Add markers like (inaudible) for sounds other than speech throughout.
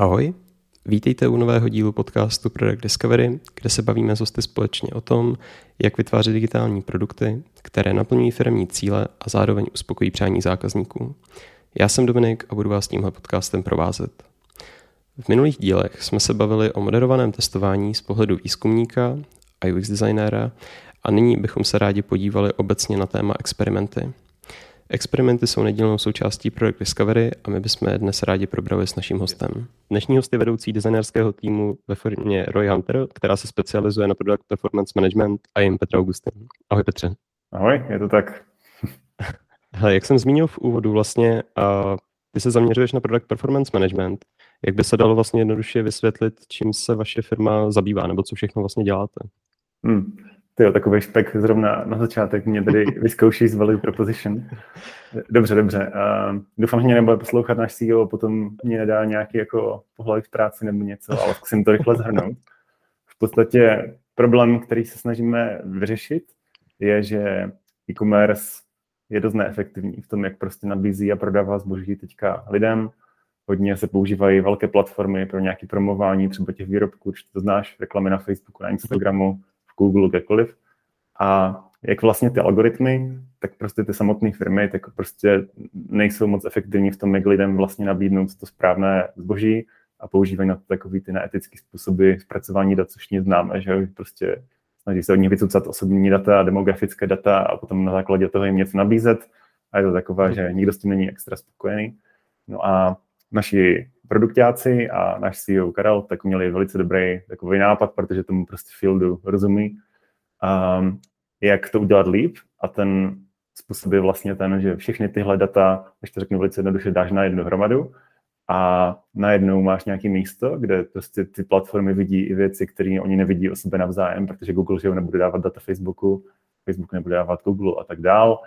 Ahoj, vítejte u nového dílu podcastu Product Discovery, kde se bavíme s hosty společně o tom, jak vytvářet digitální produkty, které naplňují firmní cíle a zároveň uspokojí přání zákazníků. Já jsem Dominik a budu vás tímhle podcastem provázet. V minulých dílech jsme se bavili o moderovaném testování z pohledu výzkumníka a UX designéra a nyní bychom se rádi podívali obecně na téma experimenty – Experimenty jsou nedílnou součástí Projekt Discovery a my bychom je dnes rádi probrali s naším hostem. Dnešní host je vedoucí designerského týmu ve firmě Roy Hunter, která se specializuje na Product Performance Management a jim Petra Augustin. Ahoj Petře. Ahoj, je to tak. (laughs) Hele, jak jsem zmínil v úvodu vlastně, a ty se zaměřuješ na Product Performance Management. Jak by se dalo vlastně jednoduše vysvětlit, čím se vaše firma zabývá, nebo co všechno vlastně děláte? Hmm. Ty takový špek zrovna na začátek mě tady vyzkouší z value proposition. Dobře, dobře. Uh, doufám, že mě nebude poslouchat náš CEO, potom mě nedá nějaký jako pohled v práci nebo něco, ale zkusím to rychle zhrnout. V podstatě problém, který se snažíme vyřešit, je, že e-commerce je dost neefektivní v tom, jak prostě nabízí a prodává zboží teďka lidem. Hodně se používají velké platformy pro nějaké promování třeba těch výrobků, či to znáš, reklamy na Facebooku, na Instagramu, Google, kdekoliv. A jak vlastně ty algoritmy, tak prostě ty samotné firmy, tak prostě nejsou moc efektivní v tom, jak lidem vlastně nabídnout to správné zboží a používají na to takový ty neetické způsoby zpracování dat, což nic známe, že prostě snaží se od nich vycucat osobní data, demografické data a potom na základě toho jim něco nabízet a je to takové, že nikdo s tím není extra spokojený. No a naši produktáci a náš CEO Karel tak měli velice dobrý takový nápad, protože tomu prostě fieldu rozumí, um, jak to udělat líp a ten způsob je vlastně ten, že všechny tyhle data, když to řeknu velice jednoduše, dáš na jednu hromadu a najednou máš nějaké místo, kde prostě ty platformy vidí i věci, které oni nevidí o sebe navzájem, protože Google že nebude dávat data Facebooku, Facebook nebude dávat Google a tak dál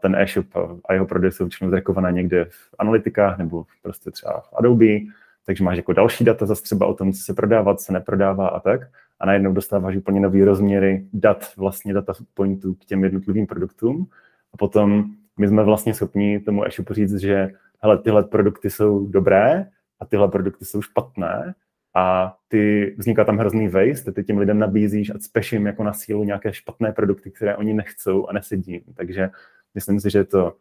ten e-shop a jeho prodej jsou většinou zrekované někde v analytikách nebo prostě třeba v Adobe, takže máš jako další data zase třeba o tom, co se prodává, co se neprodává a tak. A najednou dostáváš úplně nové rozměry dat, vlastně data pointů k těm jednotlivým produktům. A potom my jsme vlastně schopni tomu e-shopu říct, že hele, tyhle produkty jsou dobré a tyhle produkty jsou špatné a ty, vzniká tam hrozný waste, ty těm lidem nabízíš a cpeš jako na sílu nějaké špatné produkty, které oni nechcou a nesedí. Takže Myslím si, že je to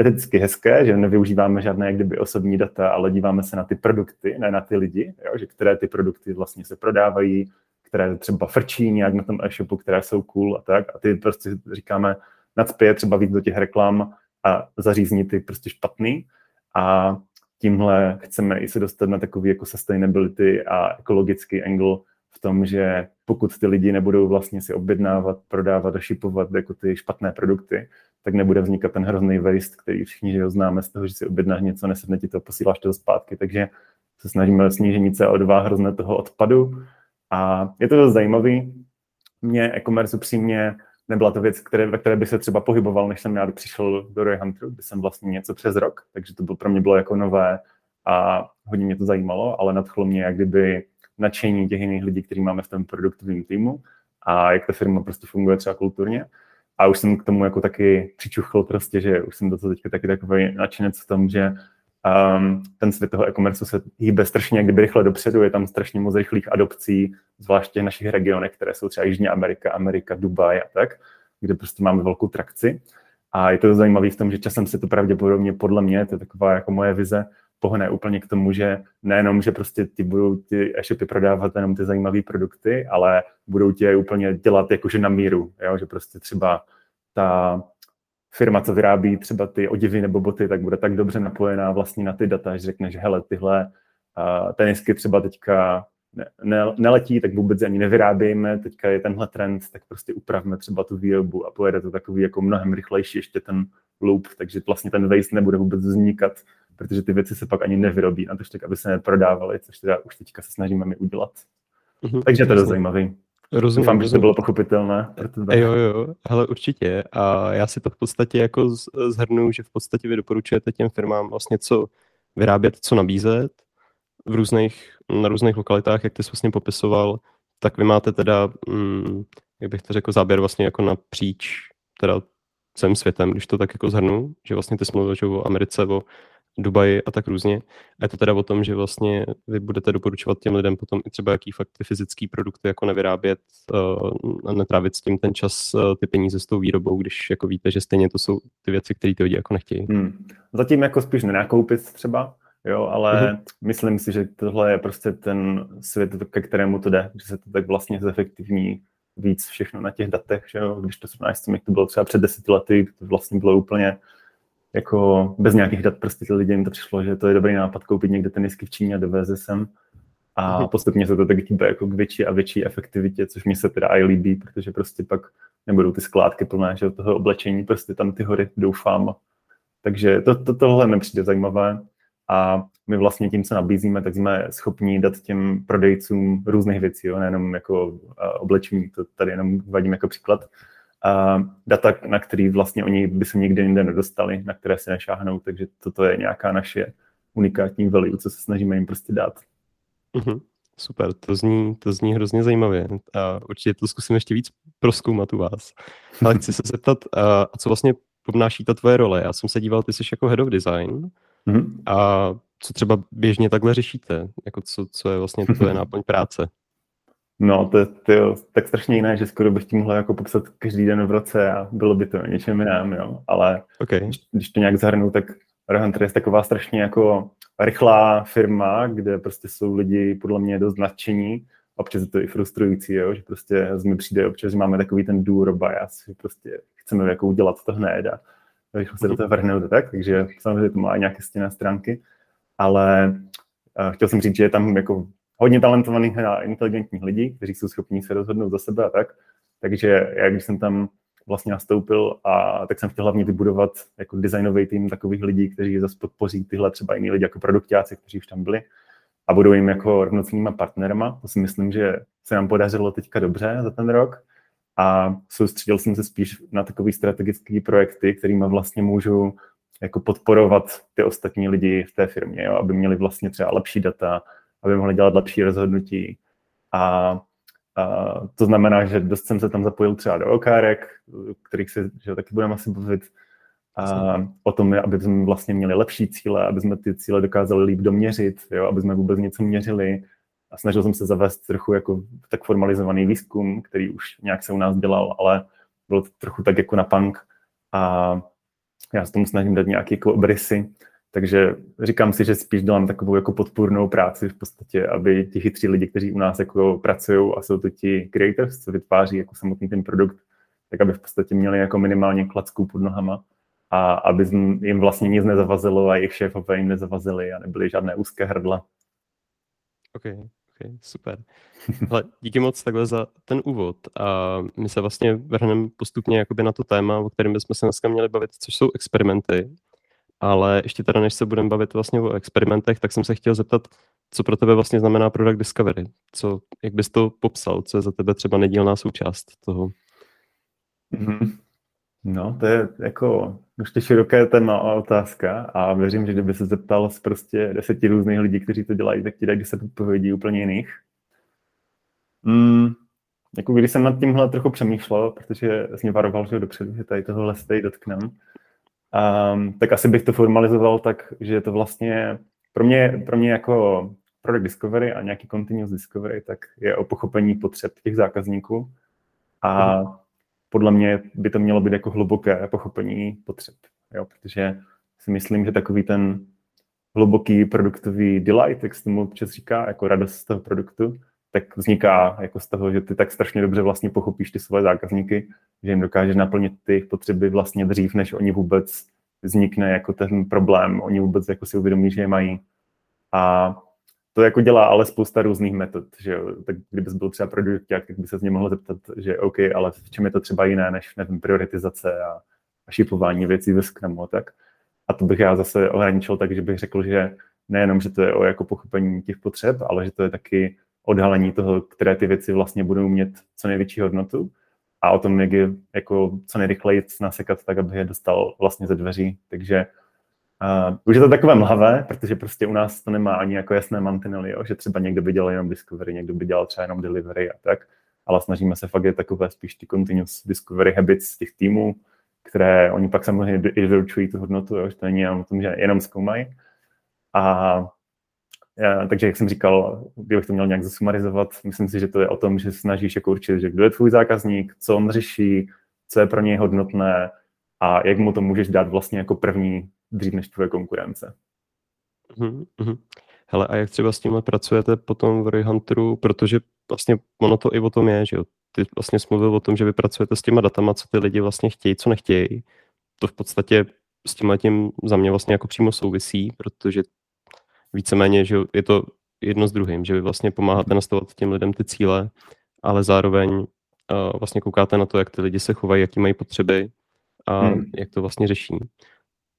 eticky hezké, že nevyužíváme žádné jak kdyby osobní data, ale díváme se na ty produkty, ne na ty lidi, jo, že které ty produkty vlastně se prodávají, které třeba frčí nějak na tom e-shopu, které jsou cool a tak. A ty prostě říkáme, nadspěje třeba víc do těch reklam a zařízni ty prostě špatný. A tímhle chceme i se dostat na takový jako sustainability a ekologický angle v tom, že pokud ty lidi nebudou vlastně si objednávat, prodávat a šipovat jako ty špatné produkty, tak nebude vznikat ten hrozný waste, který všichni že ho známe z toho, že si objednáš něco, nesedne ti to, posíláš to zpátky, takže se snažíme snížení CO2 hrozné toho odpadu a je to dost zajímavý. Mně e-commerce upřímně nebyla to věc, které, ve které by se třeba pohyboval, než jsem já přišel do Roy Hunteru, kde jsem vlastně něco přes rok, takže to bylo, pro mě bylo jako nové a hodně mě to zajímalo, ale nadchlo mě jak kdyby nadšení těch jiných lidí, kteří máme v tom produktovém týmu a jak ta firma prostě funguje třeba kulturně. A už jsem k tomu jako taky přičuchl prostě, že už jsem do toho teďka taky takový nadšenec v tom, že um, ten svět toho e-commerce se hýbe strašně kdyby rychle dopředu, je tam strašně moc rychlých adopcí, zvláště v našich regionech, které jsou třeba Jižní Amerika, Amerika, Dubaj a tak, kde prostě máme velkou trakci. A je to zajímavé v tom, že časem se to pravděpodobně podle mě, to je taková jako moje vize, pohne úplně k tomu, že nejenom, že prostě ti budou ty e-shopy prodávat jenom ty zajímavé produkty, ale budou tě úplně dělat jakože na míru, jo? že prostě třeba ta firma, co vyrábí třeba ty odivy nebo boty, tak bude tak dobře napojená vlastně na ty data, že řekne, že hele, tyhle uh, tenisky třeba teďka ne, ne, neletí, tak vůbec ani nevyrábíme, teďka je tenhle trend, tak prostě upravme třeba tu výrobu a pojede to takový jako mnohem rychlejší ještě ten loop, takže vlastně ten waste nebude vůbec vznikat protože ty věci se pak ani nevyrobí na to, tak, aby se neprodávaly, což teda už teďka se snažíme mi udělat. Mm-hmm, Takže to je dost zajímavý. Rozumím, Doufám, že to bylo pochopitelné. Jo, jo, hele, určitě. A já si to v podstatě jako zhrnu, že v podstatě vy doporučujete těm firmám vlastně co vyrábět, co nabízet v různých, na různých lokalitách, jak ty jsi vlastně popisoval, tak vy máte teda, mm, jak bych to řekl, záběr vlastně jako napříč teda celým světem, když to tak jako zhrnu, že vlastně ty jsi mluvil že o Americe, o Dubaji a tak různě. A je to teda o tom, že vlastně vy budete doporučovat těm lidem potom i třeba jaký fakt ty fyzické produkty jako nevyrábět a netrávit s tím ten čas, uh, ty peníze s tou výrobou, když jako víte, že stejně to jsou ty věci, které ty lidi jako nechtějí. Hmm. Zatím jako spíš nenakoupit třeba, jo, ale mm-hmm. myslím si, že tohle je prostě ten svět, ke kterému to jde, že se to tak vlastně zefektivní víc všechno na těch datech, že jo? když to srovnáš s tím, jak to bylo třeba před deseti lety, to vlastně bylo úplně jako bez nějakých dat prostě ty lidi jim to přišlo, že to je dobrý nápad koupit někde tenisky v Číně a doveze sem. A mm-hmm. postupně se to tak hýbe jako k větší a větší efektivitě, což mi se teda i líbí, protože prostě pak nebudou ty skládky plné, že toho oblečení, prostě tam ty hory doufám. Takže to, to, tohle mi přijde zajímavé a my vlastně tím, co nabízíme, tak jsme schopni dát těm prodejcům různých věcí, jo? nejenom jako oblečení, to tady jenom uvádím jako příklad, data, na který vlastně oni by se nikdy jinde nedostali, na které se nešáhnou, takže toto je nějaká naše unikátní value, co se snažíme jim prostě dát. Mm-hmm. Super, to zní, to zní hrozně zajímavě a určitě to zkusím ještě víc proskoumat u vás. Ale chci se zeptat, a co vlastně obnáší ta tvoje role? Já jsem se díval, ty jsi jako head of design mm-hmm. a co třeba běžně takhle řešíte? Jako co, co je vlastně tvoje (laughs) náplň práce? No, to, to je tak strašně jiné, že skoro bych tím mohl jako popsat každý den v roce a bylo by to něčem jiném, jo. Ale okay. když, když to nějak zahrnu, tak Rohunter je taková strašně jako rychlá firma, kde prostě jsou lidi podle mě dost nadšení. Občas je to i frustrující, jo, že prostě mi přijde občas, že máme takový ten do bias, že prostě chceme jako udělat to hned a rychle se do toho vrhnout, tak, takže samozřejmě to má nějaké stěné stránky, ale uh, chtěl jsem říct, že je tam jako hodně talentovaných a inteligentních lidí, kteří jsou schopni se rozhodnout za sebe a tak. Takže já, když jsem tam vlastně nastoupil, a tak jsem chtěl hlavně vybudovat jako designový tým takových lidí, kteří zase podpoří tyhle třeba jiný lidi jako produktáci, kteří už tam byli a budou jim jako rovnocennýma partnerama. To si myslím, že se nám podařilo teďka dobře za ten rok a soustředil jsem se spíš na takové strategické projekty, kterými vlastně můžu jako podporovat ty ostatní lidi v té firmě, jo, aby měli vlastně třeba lepší data, aby mohli dělat lepší rozhodnutí. A, a to znamená, že dost jsem se tam zapojil třeba do okárek, kterých se že taky budeme asi bavit, a o tom, aby jsme vlastně měli lepší cíle, aby jsme ty cíle dokázali líp doměřit, jo, aby jsme vůbec něco měřili. A snažil jsem se zavést trochu jako tak formalizovaný výzkum, který už nějak se u nás dělal, ale bylo to trochu tak jako na punk. A já se tomu snažím dát nějaké jako obrysy. Takže říkám si, že spíš dělám takovou jako podpůrnou práci v podstatě, aby ti chytří lidi, kteří u nás jako pracují a jsou to ti creators, co vytváří jako samotný ten produkt, tak aby v podstatě měli jako minimálně klacku pod nohama a aby jim vlastně nic nezavazilo a jejich šéfové jim nezavazili a nebyly žádné úzké hrdla. OK, OK, super. Ale díky moc takhle za ten úvod a my se vlastně vrhneme postupně jakoby na to téma, o kterém bychom se dneska měli bavit, což jsou experimenty. Ale ještě teda, než se budeme bavit vlastně o experimentech, tak jsem se chtěl zeptat, co pro tebe vlastně znamená product discovery? Co, jak bys to popsal? Co je za tebe třeba nedílná součást toho? Mm-hmm. No, to je jako ještě široké téma a otázka a věřím, že kdyby se zeptal z prostě deseti různých lidí, kteří to dělají, tak ti dají deset odpovědí úplně jiných. Mm, jako když jsem nad tímhle trochu přemýšlel, protože jsi mě varoval, že dopředu, že tady tohle se tady dotknem, um, tak asi bych to formalizoval tak, že je to vlastně pro mě, pro mě jako product discovery a nějaký continuous discovery, tak je o pochopení potřeb těch zákazníků a mm podle mě by to mělo být jako hluboké pochopení potřeb, jo? protože si myslím, že takový ten hluboký produktový delight, jak se tomu občas říká, jako radost z toho produktu, tak vzniká jako z toho, že ty tak strašně dobře vlastně pochopíš ty svoje zákazníky, že jim dokážeš naplnit ty potřeby vlastně dřív, než oni vůbec vznikne jako ten problém, oni vůbec jako si uvědomí, že je mají. A to jako dělá ale spousta různých metod, že jo? tak kdybys byl třeba produkták, tak by se z něj mohl zeptat, že OK, ale v čem je to třeba jiné než nevím, prioritizace a, a šipování věcí ve Scrumu a tak. A to bych já zase ohraničil tak, že bych řekl, že nejenom, že to je o jako pochopení těch potřeb, ale že to je taky odhalení toho, které ty věci vlastně budou mít co největší hodnotu a o tom, jak je jako co nejrychleji nasekat tak, aby je dostal vlastně ze dveří. Takže Uh, už je to takové mlhavé, protože prostě u nás to nemá ani jako jasné mantinely, že třeba někdo by dělal jenom discovery, někdo by dělal třeba jenom delivery a tak, ale snažíme se fakt je takové spíš ty continuous discovery habits těch týmů, které oni pak samozřejmě i doručují tu hodnotu, jo, že to není jenom o tom, že jenom zkoumají. A takže, jak jsem říkal, kdybych to měl nějak zasumarizovat, myslím si, že to je o tom, že snažíš jako určit, že kdo je tvůj zákazník, co on řeší, co je pro něj hodnotné a jak mu to můžeš dát vlastně jako první dřív než tvoje konkurence. Mm-hmm. Hele, a jak třeba s tímhle pracujete potom v Roy Hunteru, protože vlastně ono to i o tom je, že jo? Ty vlastně mluvil o tom, že vy pracujete s těma datama, co ty lidi vlastně chtějí, co nechtějí. To v podstatě s tím letím za mě vlastně jako přímo souvisí, protože víceméně, že je to jedno s druhým, že vy vlastně pomáháte nastavovat těm lidem ty cíle, ale zároveň uh, vlastně koukáte na to, jak ty lidi se chovají, jaký mají potřeby a hmm. jak to vlastně řeší.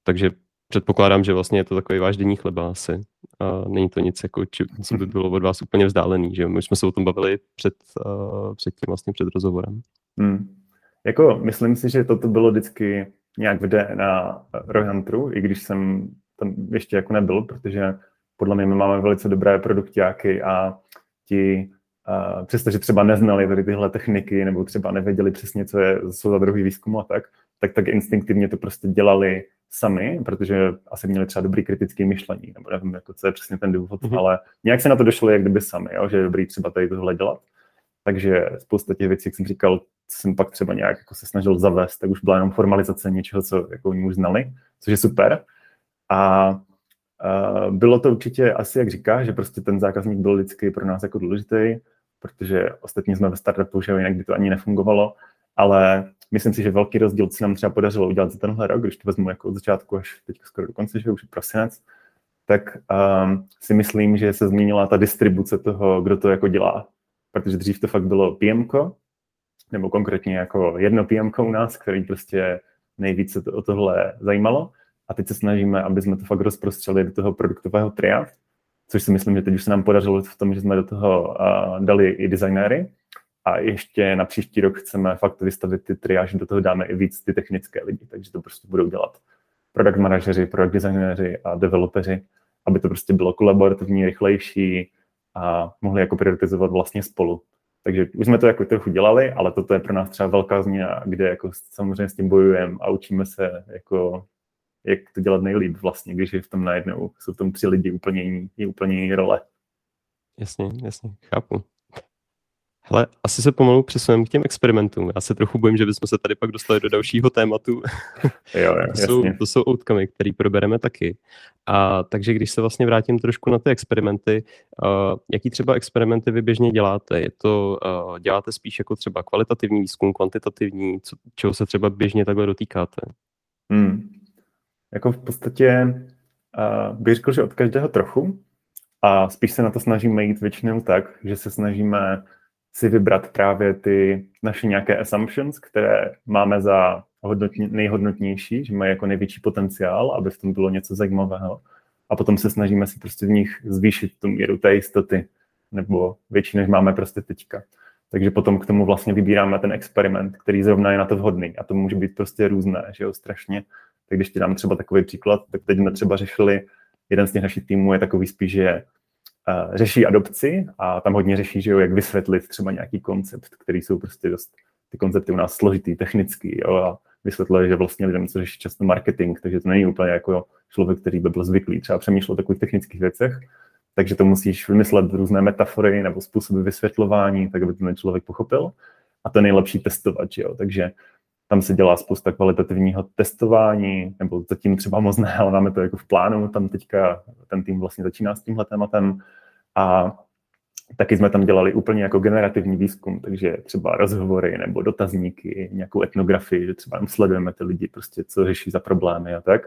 Takže předpokládám, že vlastně je to takový váš denní chleba asi. A není to nic, jako, či, co by bylo od vás úplně vzdálený, že my jsme se o tom bavili před, uh, před tím vlastně před rozhovorem. Hmm. Jako, myslím si, že toto bylo vždycky nějak v na Royhunteru, i když jsem tam ještě jako nebyl, protože podle mě my máme velice dobré produktiáky a ti, uh, přestože třeba neznali tady tyhle techniky nebo třeba nevěděli přesně, co je, co za druhý výzkum a tak, tak tak instinktivně to prostě dělali sami, protože asi měli třeba dobrý kritický myšlení, nebo nevím, jako, co je přesně ten důvod, mm-hmm. ale nějak se na to došlo jak kdyby sami, jo, že je dobrý třeba tady tohle dělat. Takže spousta těch věcí, jak jsem říkal, co jsem pak třeba nějak jako se snažil zavést, tak už byla jenom formalizace něčeho, co jako oni už znali, což je super. A bylo to určitě asi, jak říká, že prostě ten zákazník byl vždycky pro nás jako důležitý, protože ostatně jsme ve startupu, že jinak by to ani nefungovalo, ale myslím si, že velký rozdíl, co nám třeba podařilo udělat za tenhle rok, když to vezmu jako od začátku až teď skoro do konce, že už je prosinec, tak um, si myslím, že se změnila ta distribuce toho, kdo to jako dělá. Protože dřív to fakt bylo PM, nebo konkrétně jako jedno PM u nás, který prostě nejvíce to, o tohle zajímalo. A teď se snažíme, aby jsme to fakt rozprostřeli do toho produktového tria, což si myslím, že teď už se nám podařilo v tom, že jsme do toho uh, dali i designéry, a ještě na příští rok chceme fakt vystavit ty triáž, do toho dáme i víc ty technické lidi, takže to prostě budou dělat product manažeři, product designéři a developeři, aby to prostě bylo kolaborativní, rychlejší a mohli jako prioritizovat vlastně spolu. Takže už jsme to jako trochu dělali, ale toto je pro nás třeba velká změna, kde jako samozřejmě s tím bojujeme a učíme se jako jak to dělat nejlíp vlastně, když je v tom najednou, jsou v tom tři lidi úplně jiný, úplně jiný role. Jasně, jasně, chápu. Hele, asi se pomalu přesuneme k těm experimentům. Já se trochu bojím, že bychom se tady pak dostali do dalšího tématu. (laughs) Jo, jo, to, jsou, to jsou outcome, který probereme taky. A takže když se vlastně vrátím trošku na ty experimenty, uh, jaký třeba experimenty vy běžně děláte? Je to, uh, děláte spíš jako třeba kvalitativní výzkum, kvantitativní, co, čeho se třeba běžně takhle dotýkáte? Hmm. Jako v podstatě uh, bych řekl, že od každého trochu a spíš se na to snažíme jít většinou tak, že se snažíme si vybrat právě ty naše nějaké assumptions, které máme za hodnotně, nejhodnotnější, že mají jako největší potenciál, aby v tom bylo něco zajímavého. A potom se snažíme si prostě v nich zvýšit tu míru té jistoty, nebo větší, než máme prostě teďka. Takže potom k tomu vlastně vybíráme ten experiment, který zrovna je na to vhodný. A to může být prostě různé, že jo, strašně. Tak když ti dám třeba takový příklad, tak teď jsme třeba řešili, jeden z těch našich týmů je takový spíš, že řeší adopci a tam hodně řeší, že jo, jak vysvětlit třeba nějaký koncept, který jsou prostě dost, ty koncepty u nás složitý, technický, jo, a vysvětlili, že vlastně lidem se řeší často marketing, takže to není úplně jako člověk, který by byl zvyklý třeba přemýšlet o takových technických věcech, takže to musíš vymyslet různé metafory nebo způsoby vysvětlování, tak aby ten člověk pochopil. A to nejlepší testovat, jo. Takže tam se dělá spousta kvalitativního testování, nebo zatím třeba moc ne, ale máme to jako v plánu, tam teďka ten tým vlastně začíná s tímhle tématem a taky jsme tam dělali úplně jako generativní výzkum, takže třeba rozhovory nebo dotazníky, nějakou etnografii, že třeba sledujeme ty lidi, prostě co řeší za problémy a tak.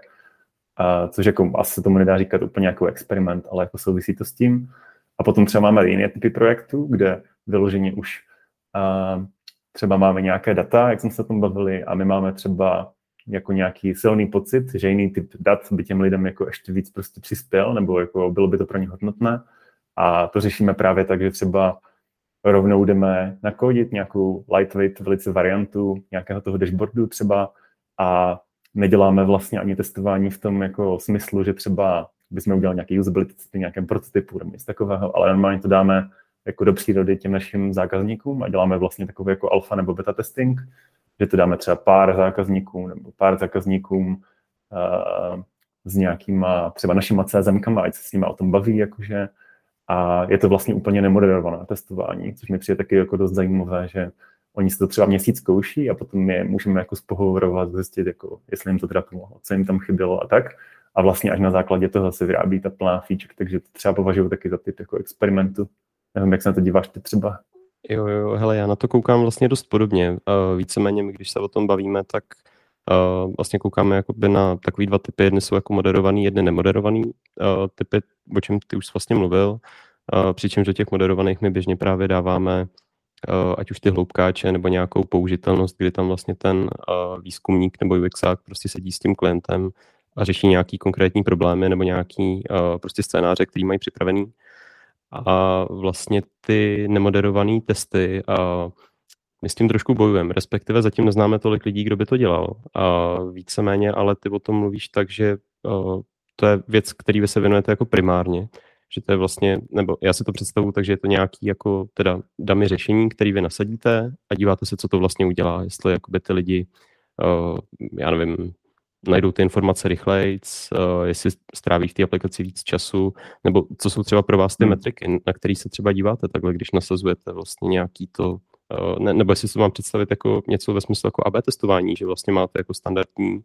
A což jako asi tomu nedá říkat úplně jako experiment, ale jako souvisí to s tím. A potom třeba máme jiné typy projektů, kde vyloženě už uh, třeba máme nějaké data, jak jsme se o tom bavili, a my máme třeba jako nějaký silný pocit, že jiný typ dat by těm lidem jako ještě víc prostě přispěl, nebo jako bylo by to pro ně hodnotné. A to řešíme právě tak, že třeba rovnou jdeme nakodit nějakou lightweight velice variantu nějakého toho dashboardu třeba a neděláme vlastně ani testování v tom jako smyslu, že třeba bychom udělali nějaký usability v nějakém prototypu nebo něco takového, ale normálně to dáme jako do přírody těm našim zákazníkům a děláme vlastně takový jako alfa nebo beta testing, že to dáme třeba pár zákazníkům nebo pár zákazníkům uh, s nějakýma třeba našima CZMkama, ať se s nimi o tom baví, jakože, a je to vlastně úplně nemoderované testování, což mi přijde taky jako dost zajímavé, že oni si to třeba měsíc zkouší a potom je můžeme jako spohovorovat, zjistit, jako, jestli jim to teda pomohlo, co jim tam chybělo a tak. A vlastně až na základě toho se vyrábí ta plná feature, takže to třeba považuji taky za typ jako experimentu. Nevím, jak se na to díváš ty třeba. Jo, jo, hele, já na to koukám vlastně dost podobně. Uh, víceméně, když se o tom bavíme, tak uh, vlastně koukáme jakoby na takový dva typy. Jedny jsou jako moderovaný, jedny nemoderovaný uh, typy, o čem ty už vlastně mluvil. Přičemž do těch moderovaných my běžně právě dáváme ať už ty hloubkáče nebo nějakou použitelnost, kdy tam vlastně ten výzkumník nebo UXák prostě sedí s tím klientem a řeší nějaký konkrétní problémy nebo nějaký prostě scénáře, který mají připravený. A vlastně ty nemoderované testy uh, my s tím trošku bojujeme, respektive zatím neznáme tolik lidí, kdo by to dělal. A víceméně, ale ty o tom mluvíš tak, že to je věc, který vy se věnujete jako primárně, že to je vlastně, nebo já si to představuji, takže je to nějaký jako teda dami řešení, který vy nasadíte a díváte se, co to vlastně udělá, jestli jakoby ty lidi, já nevím, najdou ty informace rychleji, uh, jestli stráví v té aplikaci víc času, nebo co jsou třeba pro vás ty hmm. metriky, na který se třeba díváte takhle, když nasazujete vlastně nějaký to Eh, ne, nebo jestli se mám představit jako něco ve smyslu jako AB testování, že vlastně máte jako standardní,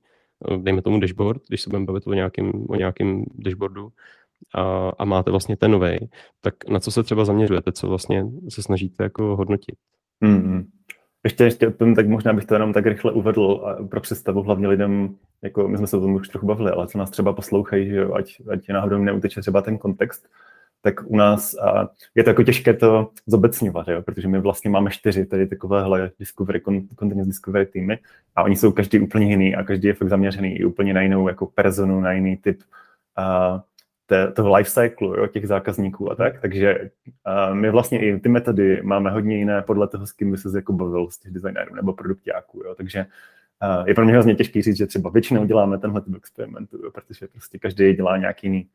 eh, dejme tomu dashboard, když se budeme bavit o nějakém, o nějakém dashboardu, a, a máte vlastně ten nový, tak na co se třeba zaměřujete, co vlastně se snažíte jako hodnotit? Mm-hmm. Ještě, ještě o tom, tak možná bych to jenom tak rychle uvedl a pro představu hlavně lidem, jako my jsme se o tom už trochu bavili, ale co nás třeba poslouchají, že jo, ať, ať náhodou neuteče třeba ten kontext, tak u nás a je to jako těžké to zobecňovat, jo? protože my vlastně máme čtyři tady takovéhle discovery, continuous discovery týmy a oni jsou každý úplně jiný a každý je fakt zaměřený i úplně na jinou jako personu, na jiný typ a, te, toho life cycle, jo, těch zákazníků a tak, takže a my vlastně i ty metody máme hodně jiné podle toho, s kým by se jako bavil z těch designérů nebo produktáků, jo, takže a je pro mě hrozně těžký říct, že třeba většinou děláme tenhle typ experimentu, jo, protože prostě každý dělá nějaký jiný.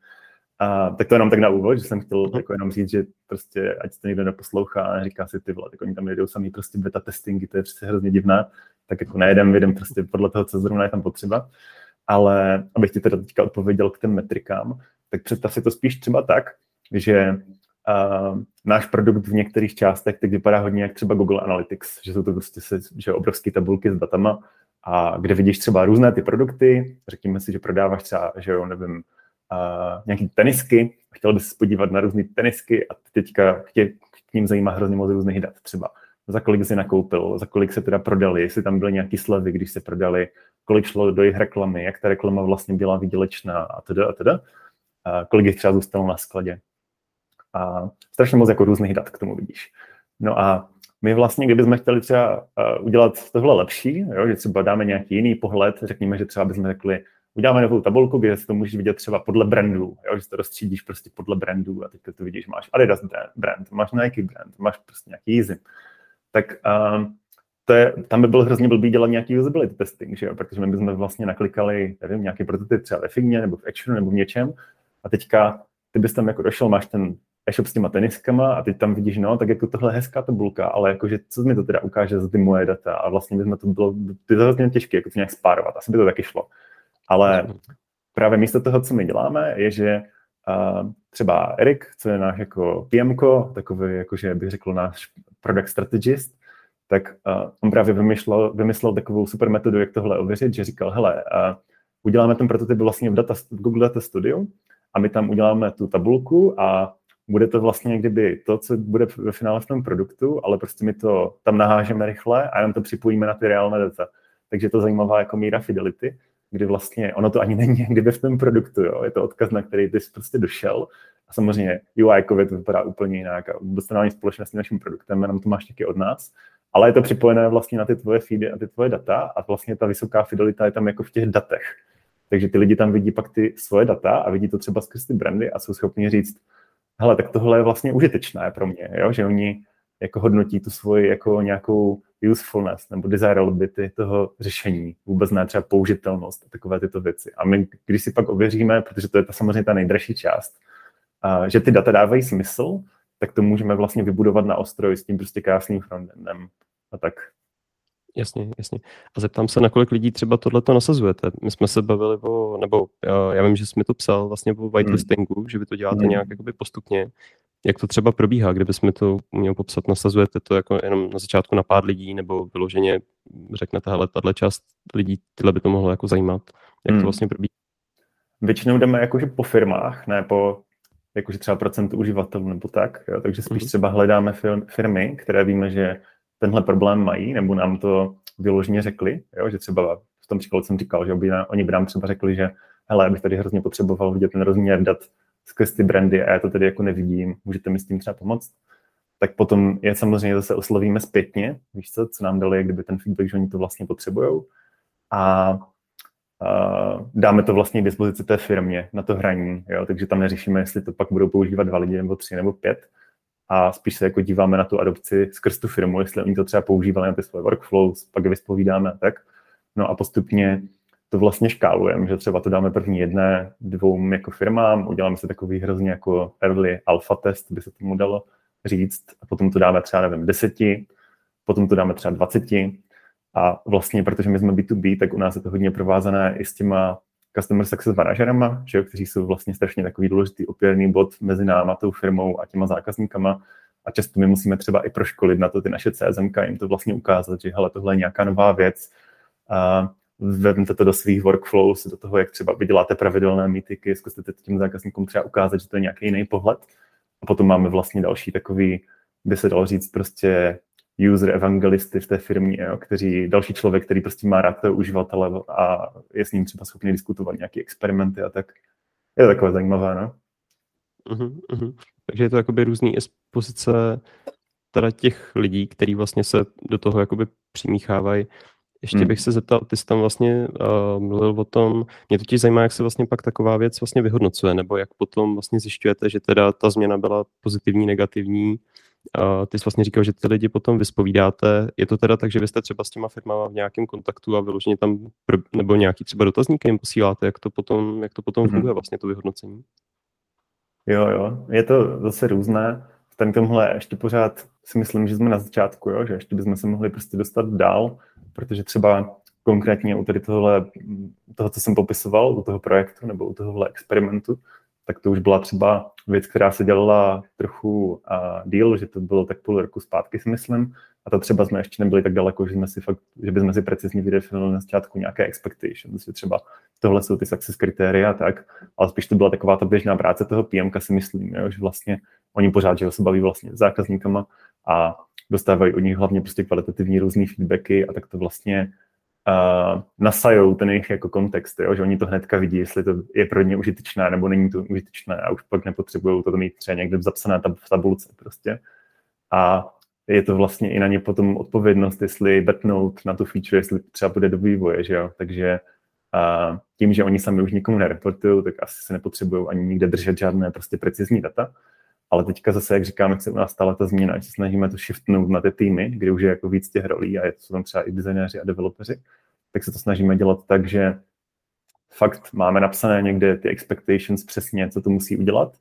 A, tak to jenom tak na úvod, že jsem chtěl jako jenom říct, že prostě, ať to někdo neposlouchá a říká si ty vole, tak oni tam jedou sami prostě beta testingy, to je prostě hrozně divné, tak jako nejedem, jedem prostě podle toho, co zrovna je tam potřeba. Ale abych ti teda teďka odpověděl k těm metrikám, tak představ si to spíš třeba tak, že uh, náš produkt v některých částech teď vypadá hodně jak třeba Google Analytics, že jsou to prostě se, že obrovské tabulky s datama, a kde vidíš třeba různé ty produkty, řekněme si, že prodáváš třeba, že jo, nevím, uh, nějaký tenisky, chtěl bys se podívat na různé tenisky a teďka tě k ním zajímá hrozně moc různých dat třeba. Za kolik jsi nakoupil, za kolik se teda prodali, jestli tam byly nějaké slevy, když se prodali, kolik šlo do jejich reklamy, jak ta reklama vlastně byla výdělečná a teda a teda. Kolik jich třeba zůstalo na skladě. A strašně moc jako různých dat k tomu vidíš. No a my vlastně, kdybychom chtěli třeba udělat tohle lepší, jo, že třeba dáme nějaký jiný pohled, řekněme, že třeba bychom řekli, uděláme novou tabulku, kde si to můžeš vidět třeba podle brandů, jo, že to rozstřídíš prostě podle brandů a teď to vidíš, máš Adidas brand, máš Nike brand, máš prostě nějaký Yeezy. Tak um, to je, tam by bylo hrozně blbý dělat nějaký usability testing, že jo? protože my bychom vlastně naklikali, nevím, nějaký prototyp třeba ve Figně nebo v Actionu nebo v něčem a teďka ty bys tam jako došel, máš ten e-shop s těma teniskama a teď tam vidíš, no, tak jako tohle hezká tabulka, ale jakože co mi to teda ukáže za ty moje data a vlastně by to bylo, to je hrozně těžké, jako to nějak spárovat, asi by to taky šlo. Ale právě místo toho, co my děláme, je, že uh, třeba Erik, co je náš jako PM, takový, jakože bych řekl náš product strategist, tak uh, on právě vymyslel, vymyslel takovou super metodu, jak tohle ověřit, že říkal, hele, uh, uděláme ten prototyp vlastně v, data, v Google Data Studio a my tam uděláme tu tabulku a bude to vlastně kdyby to, co bude ve finále v tom produktu, ale prostě my to tam nahážeme rychle a jenom to připojíme na ty reálné data. Takže to zajímavá jako míra fidelity kdy vlastně ono to ani není (laughs) kdyby v tom produktu, jo. je to odkaz, na který ty jsi prostě došel a samozřejmě UI to vypadá úplně jinak a vůbec to není s naším produktem, jenom to máš taky od nás, ale je to připojené vlastně na ty tvoje feedy a ty tvoje data a vlastně ta vysoká fidelita je tam jako v těch datech. Takže ty lidi tam vidí pak ty svoje data a vidí to třeba skrz ty brandy a jsou schopni říct, hele, tak tohle je vlastně užitečné pro mě, jo? že oni jako hodnotí tu svoji jako nějakou usefulness nebo desirability toho řešení, vůbec ne třeba použitelnost a takové tyto věci. A my, když si pak ověříme, protože to je ta samozřejmě ta nejdražší část, a, že ty data dávají smysl, tak to můžeme vlastně vybudovat na ostroj s tím prostě krásným frontendem a tak. Jasně, jasně. A zeptám se, na kolik lidí třeba tohleto nasazujete. My jsme se bavili o, nebo já, já vím, že jsi mi to psal vlastně o whitelistingu, hmm. že vy to děláte hmm. nějak jakoby postupně. Jak to třeba probíhá, kdybys to měl popsat, nasazujete to jako jenom na začátku na pár lidí, nebo vyloženě řeknete, hele, tahle část lidí, tyhle by to mohlo jako zajímat. Jak hmm. to vlastně probíhá? Většinou jdeme jakože po firmách, ne po jakože třeba procent uživatelů nebo tak, jo? takže spíš hmm. třeba hledáme firmy, které víme, že tenhle problém mají, nebo nám to vyloženě řekli, jo? že třeba v tom příkladu jsem říkal, že by nám, oni by nám třeba řekli, že hele, bych tady hrozně potřeboval vidět ten rozměr dat skrz ty brandy a já to tady jako nevidím, můžete mi s tím třeba pomoct? Tak potom je samozřejmě zase oslovíme zpětně, víš co, co nám dali, kdyby ten feedback, že oni to vlastně potřebují. A, a dáme to vlastně k dispozici té firmě na to hraní, jo? takže tam neřešíme, jestli to pak budou používat dva lidi nebo tři nebo pět, a spíš se jako díváme na tu adopci skrz tu firmu, jestli oni to třeba používali na ty svoje workflows, pak je vyspovídáme a tak. No a postupně to vlastně škálujeme, že třeba to dáme první jedné, dvou jako firmám, uděláme si takový hrozně jako early alpha test, by se tomu dalo říct, a potom to dáme třeba, nevím, deseti, potom to dáme třeba dvaceti a vlastně, protože my jsme B2B, tak u nás je to hodně provázané i s těma customer success manažerama, že jo, kteří jsou vlastně strašně takový důležitý opěrný bod mezi náma, tou firmou a těma zákazníkama. A často my musíme třeba i proškolit na to ty naše CSM, jim to vlastně ukázat, že hele, tohle je nějaká nová věc. A vezmete to do svých workflows, do toho, jak třeba vyděláte pravidelné mítiky, zkuste tím zákazníkům třeba ukázat, že to je nějaký jiný pohled. A potom máme vlastně další takový, by se dalo říct, prostě user evangelisty v té firmě, jo, kteří, další člověk, který prostě má rád toho uživatele a je s ním třeba schopný diskutovat nějaké experimenty a tak. Je to takové zajímavé, no? Uh-huh, uh-huh. Takže je to jakoby různý z pozice teda těch lidí, kteří vlastně se do toho jakoby přimíchávají. Ještě hmm. bych se zeptal, ty jsi tam vlastně uh, mluvil o tom, mě totiž zajímá, jak se vlastně pak taková věc vlastně vyhodnocuje, nebo jak potom vlastně zjišťujete, že teda ta změna byla pozitivní, negativní, Uh, ty jsi vlastně říkal, že ty lidi potom vyspovídáte. Je to teda tak, že vy jste třeba s těma firmama v nějakém kontaktu a vyloženě tam, nebo nějaký třeba dotazníky jim posíláte, jak to potom, jak to potom mm-hmm. funguje vlastně to vyhodnocení? Jo, jo, je to zase různé. V tomhle ještě pořád si myslím, že jsme na začátku, jo, že ještě bychom se mohli prostě dostat dál, protože třeba konkrétně u tady tohle, toho, co jsem popisoval, u toho projektu nebo u tohohle experimentu, tak to už byla třeba věc, která se dělala trochu uh, díl, že to bylo tak půl roku zpátky, si myslím. A to třeba jsme ještě nebyli tak daleko, že, jsme si fakt, že bychom si precizně vydefinovali na začátku nějaké expectations, že třeba tohle jsou ty success kritéria tak, ale spíš to byla taková ta běžná práce toho PMka, si myslím, jo, že vlastně oni pořád, že se baví vlastně s zákazníkama a dostávají od nich hlavně prostě kvalitativní různé feedbacky a tak to vlastně uh, nasajou ten jejich jako kontext, jo? že oni to hnedka vidí, jestli to je pro ně užitečné nebo není to užitečné a už pak nepotřebují to mít třeba někde zapsané tab- v tabulce prostě. A je to vlastně i na ně potom odpovědnost, jestli betnout na tu feature, jestli třeba bude do vývoje, že jo. Takže a tím, že oni sami už nikomu nereportují, tak asi se nepotřebují ani nikde držet žádné prostě precizní data. Ale teďka zase, jak říkám, jak se u nás stala ta změna, že se snažíme to shiftnout na ty týmy, kde už je jako víc těch rolí a jsou tam třeba i designéři a developeři, tak se to snažíme dělat tak, že fakt máme napsané někde ty expectations přesně, co to musí udělat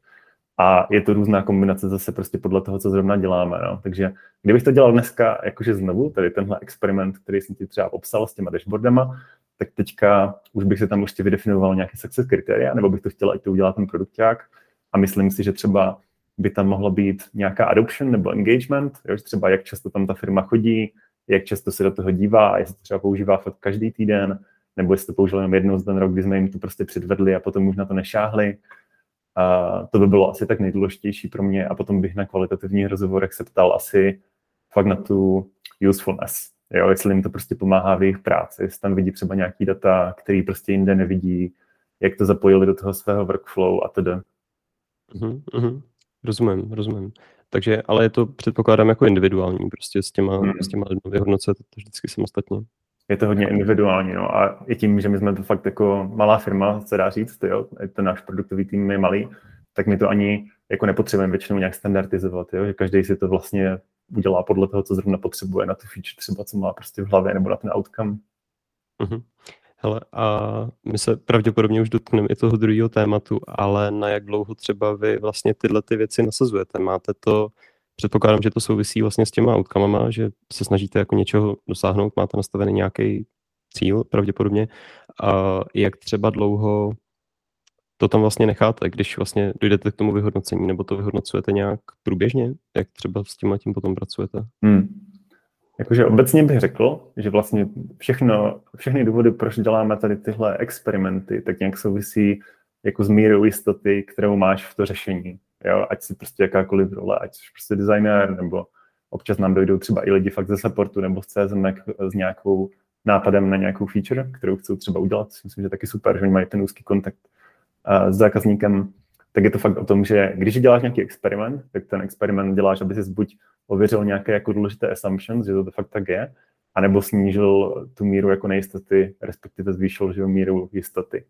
a je to různá kombinace zase prostě podle toho, co zrovna děláme. No. Takže kdybych to dělal dneska jakože znovu, tady tenhle experiment, který jsem ti třeba popsal s těma dashboardama, tak teďka už bych se tam ještě vydefinoval nějaké success kritéria, nebo bych to chtěl, ať to udělá ten produkták. A myslím si, že třeba by tam mohla být nějaká adoption nebo engagement, jo, třeba jak často tam ta firma chodí, jak často se do toho dívá, jestli to třeba používá fakt každý týden, nebo jestli to použil jenom jednou za ten rok, kdy jsme jim to prostě předvedli a potom už na to nešáhli. A to by bylo asi tak nejdůležitější pro mě a potom bych na kvalitativních rozhovorech se ptal asi fakt na tu usefulness, jo, jestli jim to prostě pomáhá v jejich práci, jestli tam vidí třeba nějaký data, který prostě jinde nevidí, jak to zapojili do toho svého workflow a tedy. Mm-hmm. Rozumím, rozumím. Takže, ale je to předpokládám jako individuální, prostě s těma, hmm. s těma lidmi vyhodnocet to vždycky samostatně. Je to hodně individuální, no a i tím, že my jsme to fakt jako malá firma, se dá říct, jo, ten náš produktový tým je malý, tak my to ani jako nepotřebujeme většinou nějak standardizovat, jo, že každý si to vlastně udělá podle toho, co zrovna potřebuje na tu feature, třeba co má prostě v hlavě nebo na ten outcome. Uh-huh. Hele, a my se pravděpodobně už dotkneme i toho druhého tématu, ale na jak dlouho třeba vy vlastně tyhle ty věci nasazujete? Máte to předpokládám, že to souvisí vlastně s těma outcomama, že se snažíte jako něčeho dosáhnout, máte nastavený nějaký cíl pravděpodobně. A jak třeba dlouho to tam vlastně necháte, když vlastně dojdete k tomu vyhodnocení, nebo to vyhodnocujete nějak průběžně? Jak třeba s tím a tím potom pracujete? Hmm. Jakože obecně bych řekl, že vlastně všechno, všechny důvody, proč děláme tady tyhle experimenty, tak nějak souvisí jako s mírou jistoty, kterou máš v to řešení. Jo? Ať si prostě jakákoliv role, ať jsi prostě designer, nebo občas nám dojdou třeba i lidi fakt ze supportu nebo z CSM s nějakou nápadem na nějakou feature, kterou chcou třeba udělat. Myslím, že taky super, že oni mají ten úzký kontakt s zákazníkem, tak je to fakt o tom, že když děláš nějaký experiment, tak ten experiment děláš, aby si buď ověřil nějaké jako důležité assumptions, že to fakt tak je, anebo snížil tu míru jako nejistoty, respektive zvýšil že míru jistoty.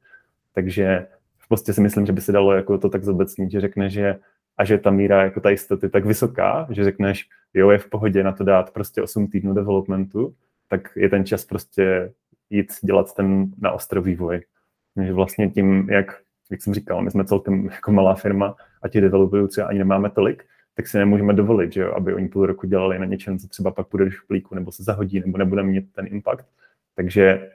Takže v podstatě si myslím, že by se dalo jako to tak zobecnit, že řekne, že a že ta míra jako ta jistoty tak vysoká, že řekneš, jo, je v pohodě na to dát prostě 8 týdnů developmentu, tak je ten čas prostě jít dělat ten na ostro vývoj. Takže vlastně tím, jak jak jsem říkal, my jsme celkem jako malá firma a ti developerů ani nemáme tolik, tak si nemůžeme dovolit, že jo, aby oni půl roku dělali na něčem, co třeba pak půjde do šuplíku, nebo se zahodí, nebo nebude mít ten impact. Takže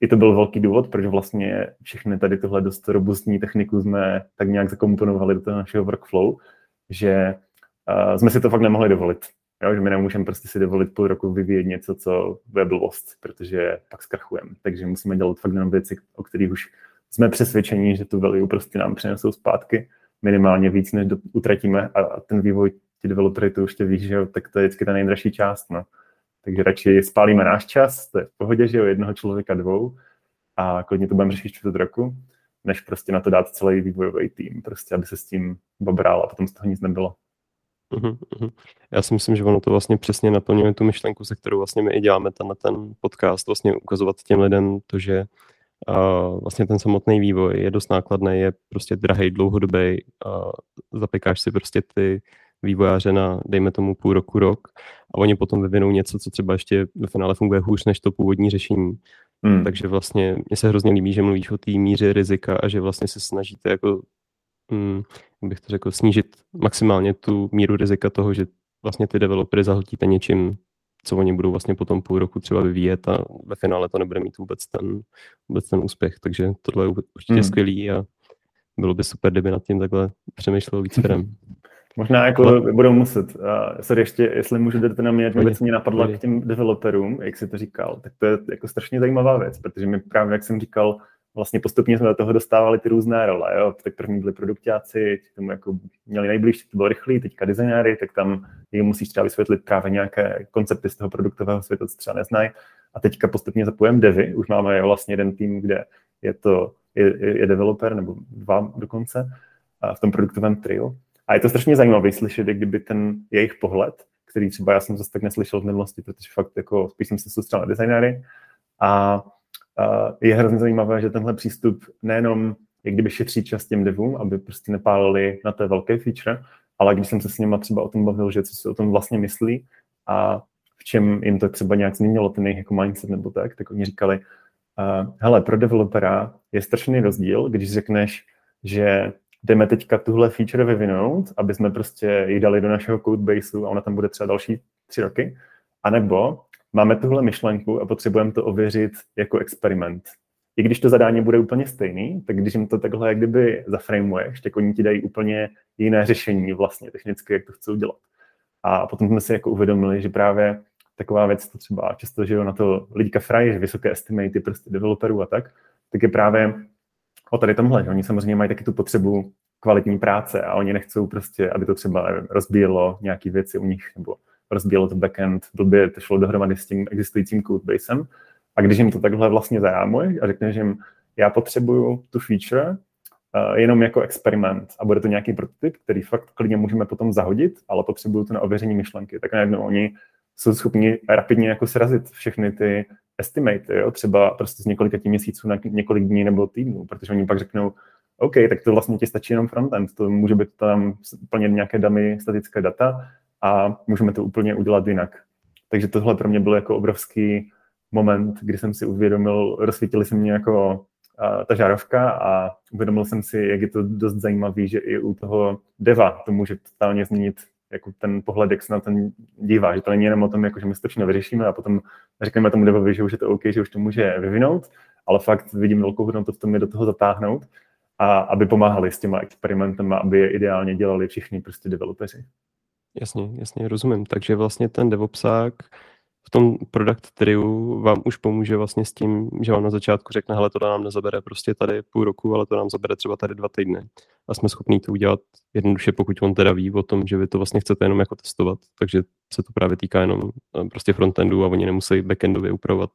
i to byl velký důvod, proč vlastně všechny tady tohle dost robustní techniku jsme tak nějak zakomponovali do toho našeho workflow, že uh, jsme si to fakt nemohli dovolit. Jo, že my nemůžeme prostě si dovolit půl roku vyvíjet něco, co bude blbost, protože pak zkrachujeme. Takže musíme dělat fakt jenom věci, o kterých už jsme přesvědčeni, že tu value prostě nám přinesou zpátky minimálně víc, než do, utratíme a, ten vývoj ti developery to už tě víš, že jo, tak to je vždycky ta nejdražší část, no. Takže radši spálíme náš čas, to je v pohodě, že jo, jednoho člověka dvou a klidně to budeme řešit čtvrt roku, než prostě na to dát celý vývojový tým, prostě aby se s tím babral a potom z toho nic nebylo. Uhum, uhum. Já si myslím, že ono to vlastně přesně naplňuje tu myšlenku, se kterou vlastně my i děláme ten, ten podcast, vlastně ukazovat těm lidem to, že a vlastně ten samotný vývoj je dost nákladný, je prostě drahý, dlouhodobý a zapekáš si prostě ty vývojáře na, dejme tomu, půl roku, rok a oni potom vyvinou něco, co třeba ještě ve finále funguje hůř než to původní řešení. Hmm. Takže vlastně mně se hrozně líbí, že mluvíš o té míře rizika a že vlastně se snažíte jako, hm, jak bych to řekl, snížit maximálně tu míru rizika toho, že vlastně ty developery zahltíte něčím, co oni budou vlastně potom půl roku třeba vyvíjet a ve finále to nebude mít vůbec ten, vůbec ten úspěch. Takže tohle je určitě hmm. skvělý a bylo by super, kdyby nad tím takhle přemýšlel víc firm. (laughs) Možná jako Ale... budou muset. Uh, sorry, ještě, jestli můžu dát na mě, věc mě napadla k těm developerům, jak jsi to říkal, tak to je jako strašně zajímavá věc, protože my právě, jak jsem říkal, vlastně postupně jsme do toho dostávali ty různé role. Jo? Tak první byli produktáci, ti tomu jako měli nejblíž, to bylo rychlý, teďka designéry, tak tam jim musíš třeba vysvětlit právě nějaké koncepty z toho produktového světa, co třeba neznají. A teďka postupně zapojeme devy, už máme vlastně jeden tým, kde je to je, je developer, nebo dva dokonce, v tom produktovém triu. A je to strašně zajímavé slyšet, kdyby ten jejich pohled, který třeba já jsem zase tak neslyšel v minulosti, protože fakt jako spíš jsem se soustředil na designéry a je hrozně zajímavé, že tenhle přístup nejenom jak kdyby šetří čas těm devům, aby prostě nepálili na té velké feature, ale když jsem se s nimi třeba o tom bavil, že co si o tom vlastně myslí a v čem jim to třeba nějak změnilo ten jejich jako mindset nebo tak, tak oni říkali, uh, hele, pro developera je strašný rozdíl, když řekneš, že jdeme teďka tuhle feature vyvinout, aby jsme prostě ji dali do našeho codebaseu a ona tam bude třeba další tři roky, anebo máme tuhle myšlenku a potřebujeme to ověřit jako experiment. I když to zadání bude úplně stejný, tak když jim to takhle jak kdyby zaframuješ, tak oni ti dají úplně jiné řešení vlastně technicky, jak to chcou dělat. A potom jsme si jako uvědomili, že právě taková věc, to třeba často, že jo, na to frají, že vysoké estimaty prostě developerů a tak, tak je právě o tady tomhle, že oni samozřejmě mají taky tu potřebu kvalitní práce a oni nechcou prostě, aby to třeba rozbíjelo nějaké věci u nich, nebo rozbíjelo to backend, blbě to šlo dohromady s tím existujícím codebasem. A když jim to takhle vlastně zajámuješ a řekneš jim, já potřebuju tu feature uh, jenom jako experiment a bude to nějaký prototyp, který fakt klidně můžeme potom zahodit, ale potřebuju to na ověření myšlenky, tak najednou oni jsou schopni rapidně jako srazit všechny ty estimate, jo? třeba prostě z několika tím měsíců na několik dní nebo týdnů, protože oni pak řeknou, OK, tak to vlastně ti stačí jenom frontend, to může být tam úplně nějaké damy statické data a můžeme to úplně udělat jinak. Takže tohle pro mě byl jako obrovský moment, kdy jsem si uvědomil, rozsvítili se mě jako uh, ta žárovka a uvědomil jsem si, jak je to dost zajímavý, že i u toho deva to může totálně změnit jako ten pohled, jak se na ten dívá, že to není jenom o tom, jako, že my to vyřešíme a potom řekneme tomu devovi, že už je to OK, že už to může vyvinout, ale fakt vidím velkou hodnotu v tom je do toho zatáhnout a aby pomáhali s těma experimentama, aby je ideálně dělali všichni prostě developeři. Jasně, jasně, rozumím. Takže vlastně ten DevOpsák v tom product triu vám už pomůže vlastně s tím, že vám na začátku řekne, hele, to nám nezabere prostě tady půl roku, ale to nám zabere třeba tady dva týdny. A jsme schopni to udělat jednoduše, pokud on teda ví o tom, že vy to vlastně chcete jenom jako testovat. Takže se to právě týká jenom eh, prostě frontendu a oni nemusí backendově upravovat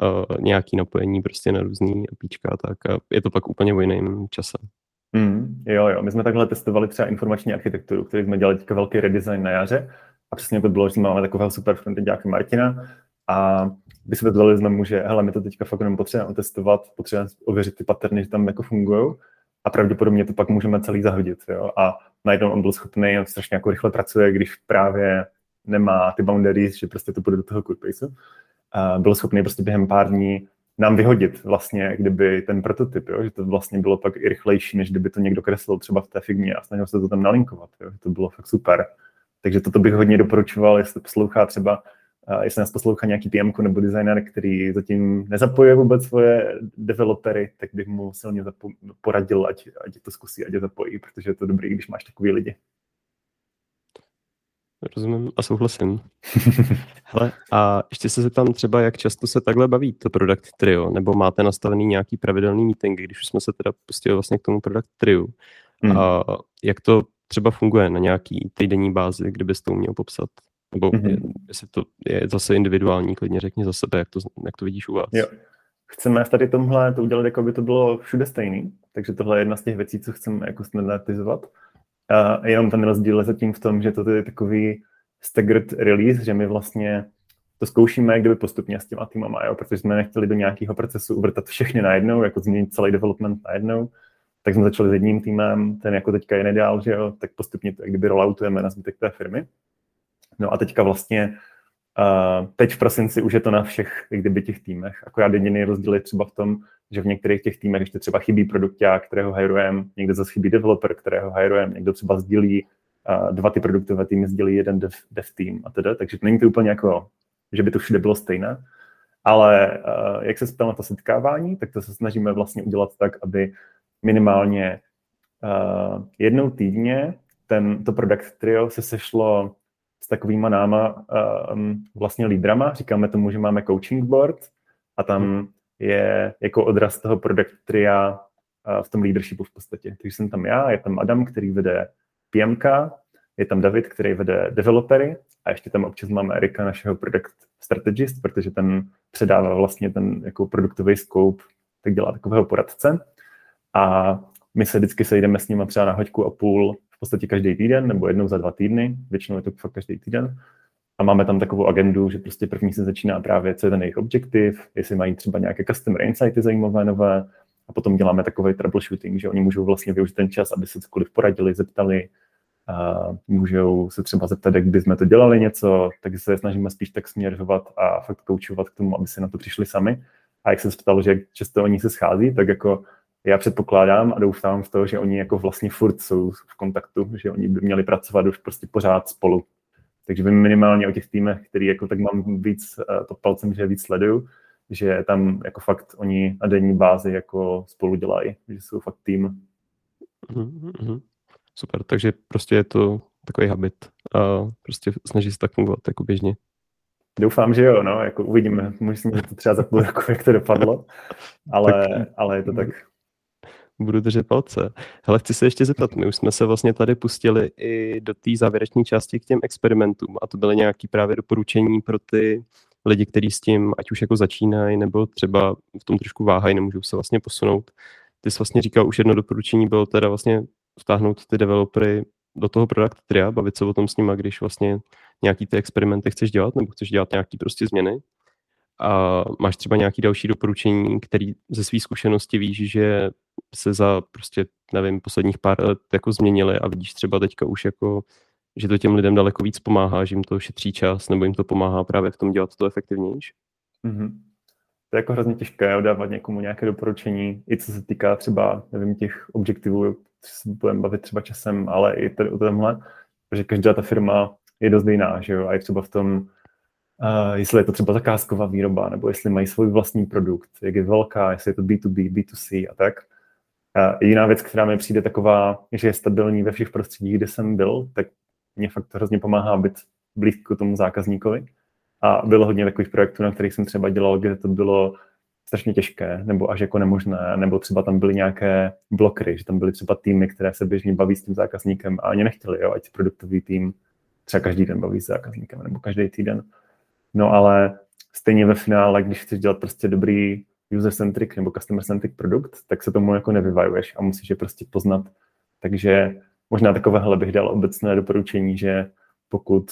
uh, nějaký napojení prostě na různý APIčka a tak. A je to pak úplně o jiném čase. Mm, jo, jo. My jsme takhle testovali třeba informační architekturu, který jsme dělali teďka velký redesign na jaře a přesně to bylo, že máme takového super frontendáka Martina a vysvětlili jsme mu, že hele, my to teďka fakt jenom potřebujeme otestovat, potřebujeme ověřit ty paterny, že tam jako fungují a pravděpodobně to pak můžeme celý zahodit. Jo? A najednou on byl schopný, on strašně jako rychle pracuje, když právě nemá ty boundaries, že prostě to bude do toho codebaseu. Byl schopný prostě během pár dní nám vyhodit vlastně, kdyby ten prototyp, jo? že to vlastně bylo pak i rychlejší, než kdyby to někdo kreslil třeba v té figně a snažil se to tam nalinkovat. Jo? To bylo fakt super. Takže toto bych hodně doporučoval, jestli poslouchá třeba, jestli nás poslouchá nějaký PM nebo designer, který zatím nezapojuje vůbec svoje developery, tak bych mu silně zapo- poradil, ať, ať to zkusí, ať je zapojí, protože je to dobrý, když máš takový lidi. Rozumím a souhlasím. (laughs) Hele, a ještě se zeptám třeba, jak často se takhle baví to Product Trio, nebo máte nastavený nějaký pravidelný meeting, když už jsme se teda pustili vlastně k tomu Product Trio. Hmm. A jak to třeba funguje na nějaký týdenní bázi, kdybyste to uměl popsat? Nebo mm-hmm. jestli to je zase individuální, klidně řekni za sebe, jak to, jak to vidíš u vás. Jo. Chceme tady tomhle to udělat, jako by to bylo všude stejný, takže tohle je jedna z těch věcí, co chceme jako standardizovat. A jenom ten rozdíl je zatím v tom, že to je takový staggered release, že my vlastně to zkoušíme kdyby postupně s těma týmama, jo? protože jsme nechtěli do nějakého procesu uvrtat všechny najednou, jako změnit celý development najednou, tak jsme začali s jedním týmem, ten jako teďka je nedál, že jo, tak postupně to kdyby rolloutujeme na zbytek té firmy. No a teďka vlastně Uh, teď v prosinci už je to na všech kdyby těch týmech. Akorát jediný rozdíl je třeba v tom, že v některých těch týmech ještě třeba chybí produkták, kterého hajrujeme, někdo zase chybí developer, kterého hajrujeme, někdo třeba sdílí uh, dva ty produktové týmy, sdílí jeden dev, dev tým a teda, takže to není to úplně jako, že by to všude bylo stejné. Ale uh, jak se ptal na to setkávání, tak to se snažíme vlastně udělat tak, aby minimálně uh, jednou týdně ten, to product trio se sešlo s takovýma náma um, vlastně lídrama. Říkáme tomu, že máme coaching board a tam hmm. je jako odraz toho product tria uh, v tom leadershipu v podstatě. Takže jsem tam já, je tam Adam, který vede PMK, je tam David, který vede developery a ještě tam občas máme Erika, našeho product strategist, protože ten předává vlastně ten jako produktový scope, tak dělá takového poradce a my se vždycky sejdeme s nimi třeba na hoďku a půl podstatě každý týden nebo jednou za dva týdny, většinou je to fakt každý týden. A máme tam takovou agendu, že prostě první se začíná právě, co je ten jejich objektiv, jestli mají třeba nějaké customer insighty zajímavé nové, a potom děláme takový troubleshooting, že oni můžou vlastně využít ten čas, aby se cokoliv poradili, zeptali, a můžou se třeba zeptat, jak bychom to dělali něco, takže se snažíme spíš tak směřovat a fakt koučovat k tomu, aby si na to přišli sami. A jak jsem se ptal, že často oni se schází, tak jako já předpokládám a doufám v to, že oni jako vlastně furt jsou v kontaktu, že oni by měli pracovat už prostě pořád spolu. Takže vím minimálně o těch týmech, který jako tak mám víc uh, to palcem, že víc sleduju, že tam jako fakt oni na denní bázi jako spolu dělají, že jsou fakt tým. Mm-hmm. Super, takže prostě je to takový habit a prostě snaží se tak fungovat jako běžně. Doufám, že jo, no, jako uvidíme, možná to třeba za půl roku, jak to dopadlo, (laughs) ale, ale je to tak budu držet palce. Hele, chci se ještě zeptat, my už jsme se vlastně tady pustili i do té závěrečné části k těm experimentům a to byly nějaké právě doporučení pro ty lidi, kteří s tím ať už jako začínají, nebo třeba v tom trošku váhají, nemůžou se vlastně posunout. Ty jsi vlastně říkal, už jedno doporučení bylo teda vlastně vtáhnout ty developery do toho product tria, bavit se o tom s nima, když vlastně nějaký ty experimenty chceš dělat, nebo chceš dělat nějaký prostě změny. A máš třeba nějaké další doporučení, který ze své zkušenosti víš, že se za prostě, nevím, posledních pár let jako změnily a vidíš třeba teďka už jako, že to těm lidem daleko víc pomáhá, že jim to šetří čas, nebo jim to pomáhá právě v tom dělat to efektivnější? Mm-hmm. To je jako hrozně těžké dávat někomu nějaké doporučení, i co se týká třeba, nevím, těch objektivů, se budeme bavit třeba časem, ale i tady o tomhle. protože každá ta firma je dost jiná, že jo, a je třeba v tom, jestli je to třeba zakázková výroba, nebo jestli mají svůj vlastní produkt, jak je velká, jestli je to B2B, B2C a tak. Uh, jediná věc, která mi přijde taková, že je stabilní ve všech prostředích, kde jsem byl, tak mě fakt hrozně pomáhá být blízko tomu zákazníkovi. A bylo hodně takových projektů, na kterých jsem třeba dělal, kde to bylo strašně těžké, nebo až jako nemožné, nebo třeba tam byly nějaké blokry, že tam byly třeba týmy, které se běžně baví s tím zákazníkem a ani nechtěli, jo, ať produktový tým třeba každý den baví s zákazníkem, nebo každý týden. No ale stejně ve finále, když chceš dělat prostě dobrý user-centric nebo customer-centric produkt, tak se tomu jako nevyvajuješ a musíš je prostě poznat. Takže možná takovéhle bych dal obecné doporučení, že pokud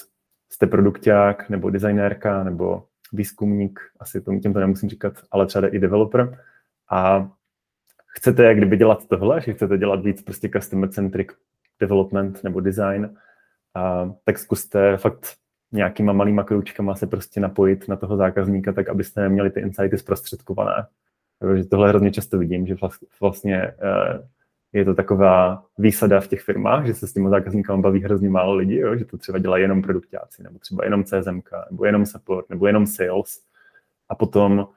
jste produkták nebo designérka nebo výzkumník, asi tomu těm to nemusím říkat, ale třeba i developer a chcete jak kdyby dělat tohle, že chcete dělat víc prostě customer-centric development nebo design, a, tak zkuste fakt nějakýma malýma kroučkama se prostě napojit na toho zákazníka, tak abyste měli ty insighty zprostředkované. Takže tohle hrozně často vidím, že vlastně eh, je to taková výsada v těch firmách, že se s těmi zákazníkama baví hrozně málo lidí, jo? že to třeba dělají jenom produktáci, nebo třeba jenom CSMK, nebo jenom support, nebo jenom sales. A potom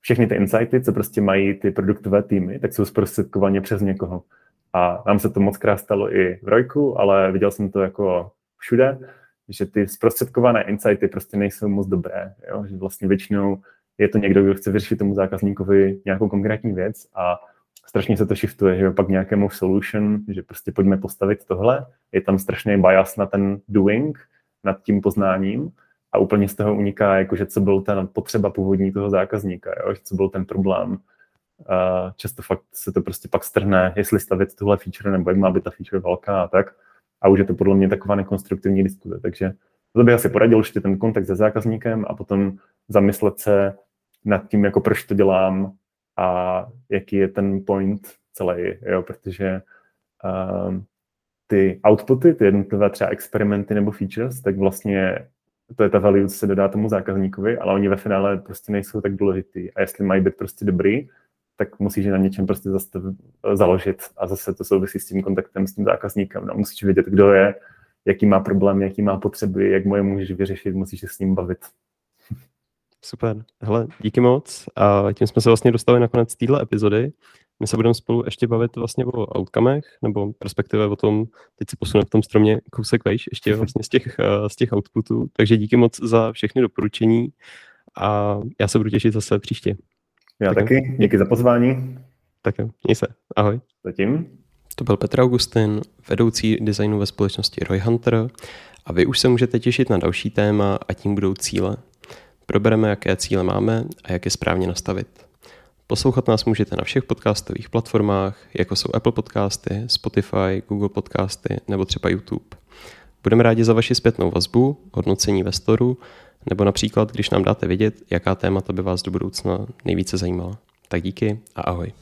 všechny ty insighty, co prostě mají ty produktové týmy, tak jsou zprostředkovaně přes někoho. A nám se to moc krát stalo i v Rojku, ale viděl jsem to jako všude, že ty zprostředkované insighty prostě nejsou moc dobré. Jo? Že vlastně většinou je to někdo, kdo chce vyřešit tomu zákazníkovi nějakou konkrétní věc a strašně se to shiftuje, že pak nějakému solution, že prostě pojďme postavit tohle, je tam strašný bias na ten doing, nad tím poznáním a úplně z toho uniká, jakože co byl ten potřeba původní toho zákazníka, jo? Že co byl ten problém. A často fakt se to prostě pak strhne, jestli stavit tuhle feature, nebo jak má být ta feature velká a tak. A už je to podle mě taková nekonstruktivní diskuze. Takže to bych asi poradil ještě ten kontakt se zákazníkem a potom zamyslet se nad tím, jako proč to dělám, a jaký je ten point celý, jo, protože um, ty outputy, ty jednotlivé třeba experimenty nebo features, tak vlastně to je ta value, co se dodá tomu zákazníkovi, ale oni ve finále prostě nejsou tak důležitý. A jestli mají být prostě dobrý, tak musíš na něčem prostě zastav, založit a zase to souvisí s tím kontaktem s tím zákazníkem. No, musíš vědět, kdo je, jaký má problém, jaký má potřeby, jak mu je můžeš vyřešit, musíš se s ním bavit. Super. Hele, díky moc. A tím jsme se vlastně dostali na konec téhle epizody. My se budeme spolu ještě bavit vlastně o outcomech, nebo respektive o tom, teď se posuneme v tom stromě kousek vejš, ještě vlastně z těch, eh, z těch outputů. Takže díky moc za všechny doporučení a já se budu těšit zase příště. Já tak taky, jo. díky za pozvání. Tak jo, měj se, ahoj. Zatím. To byl Petr Augustin, vedoucí designu ve společnosti Roy Hunter a vy už se můžete těšit na další téma a tím budou cíle. Probereme, jaké cíle máme a jak je správně nastavit. Poslouchat nás můžete na všech podcastových platformách, jako jsou Apple Podcasty, Spotify, Google Podcasty nebo třeba YouTube. Budeme rádi za vaši zpětnou vazbu, hodnocení ve storu, nebo například, když nám dáte vědět, jaká témata by vás do budoucna nejvíce zajímala. Tak díky a ahoj.